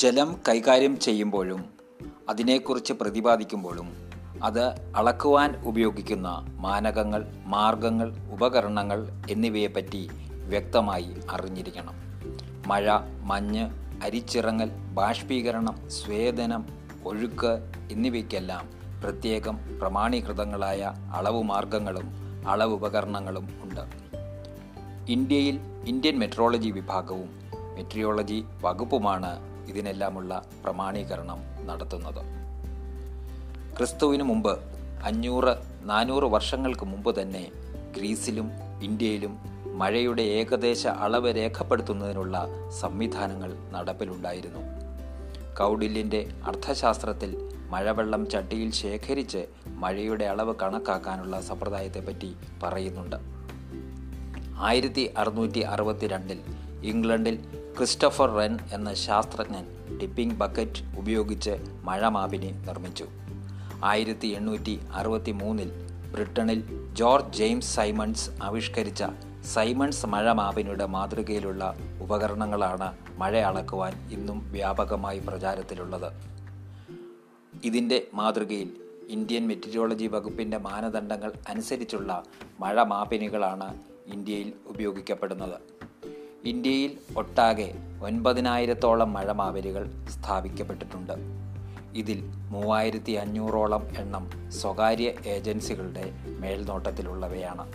ജലം കൈകാര്യം ചെയ്യുമ്പോഴും അതിനെക്കുറിച്ച് പ്രതിപാദിക്കുമ്പോഴും അത് അളക്കുവാൻ ഉപയോഗിക്കുന്ന മാനകങ്ങൾ മാർഗങ്ങൾ ഉപകരണങ്ങൾ എന്നിവയെപ്പറ്റി വ്യക്തമായി അറിഞ്ഞിരിക്കണം. മഴ മഞ്ഞ് അരിച്ചിറങ്ങൽ ബാഷ്പീകരണം സ്വേദനം ഒഴുക്ക് എന്നിവയ്ക്കെല്ലാം പ്രത്യേകം പ്രമാണീകൃതങ്ങളായ അളവ് മാർഗങ്ങളും അളവ് ഉപകരണങ്ങളും ഉണ്ട്. ഇന്ത്യയിൽ ഇന്ത്യൻ മെട്രോളജി വിഭാഗവും മെട്രിയോളജി വകുപ്പുമാണ് ഇതിനെല്ലാമുള്ള പ്രമാണീകരണം നടത്തുന്നത്. ക്രിസ്തുവിന് മുമ്പ് അഞ്ഞൂറ് നാനൂറ് വർഷങ്ങൾക്ക് മുമ്പ് തന്നെ ഗ്രീസിലും ഇന്ത്യയിലും മഴയുടെ ഏകദേശ അളവ് രേഖപ്പെടുത്തുന്നതിനുള്ള സംവിധാനങ്ങൾ നടപ്പിലുണ്ടായിരുന്നു. കൗഡില്യന്റെ അർത്ഥശാസ്ത്രത്തിൽ മഴവെള്ളം ചട്ടിയിൽ ശേഖരിച്ച് മഴയുടെ അളവ് കണക്കാക്കാനുള്ള സമ്പ്രദായത്തെപ്പറ്റി പറയുന്നുണ്ട്. ആയിരത്തി അറുന്നൂറ്റി അറുപത്തിരണ്ടിൽ ഇംഗ്ലണ്ടിൽ ക്രിസ്റ്റഫർ റെൻ എന്ന ശാസ്ത്രജ്ഞൻ ഡിപ്പിംഗ് ബക്കറ്റ് ഉപയോഗിച്ച് മഴമാപിനി നിർമ്മിച്ചു. ആയിരത്തി എണ്ണൂറ്റി അറുപത്തി മൂന്നിൽ ബ്രിട്ടണിൽ ജോർജ് ജെയിംസ് സൈമൺസ് ആവിഷ്കരിച്ച സൈമൺസ് മഴമാപിനിയുടെ മാതൃകയിലുള്ള ഉപകരണങ്ങളാണ് മഴ അളക്കുവാൻ ഇന്നും വ്യാപകമായി പ്രചാരത്തിലുള്ളത്. ഇതിന്റെ മാതൃകയിൽ ഇന്ത്യൻ മെറ്റീരിയോളജി വകുപ്പിന്റെ മാനദണ്ഡങ്ങൾ അനുസരിച്ചുള്ള മഴ മാപിനികളാണ് ഇന്ത്യയിൽ ഉപയോഗിക്കപ്പെടുന്നത്. ഇന്ത്യയിൽ ഒട്ടാകെ ഒൻപതിനായിരത്തോളം മഴമാവലികൾ സ്ഥാപിക്കപ്പെട്ടിട്ടുണ്ട്. ഇതിൽ മൂവായിരത്തി അഞ്ഞൂറോളം എണ്ണം സ്വകാര്യ ഏജൻസികളുടെ മേൽനോട്ടത്തിലുള്ളവയാണ്.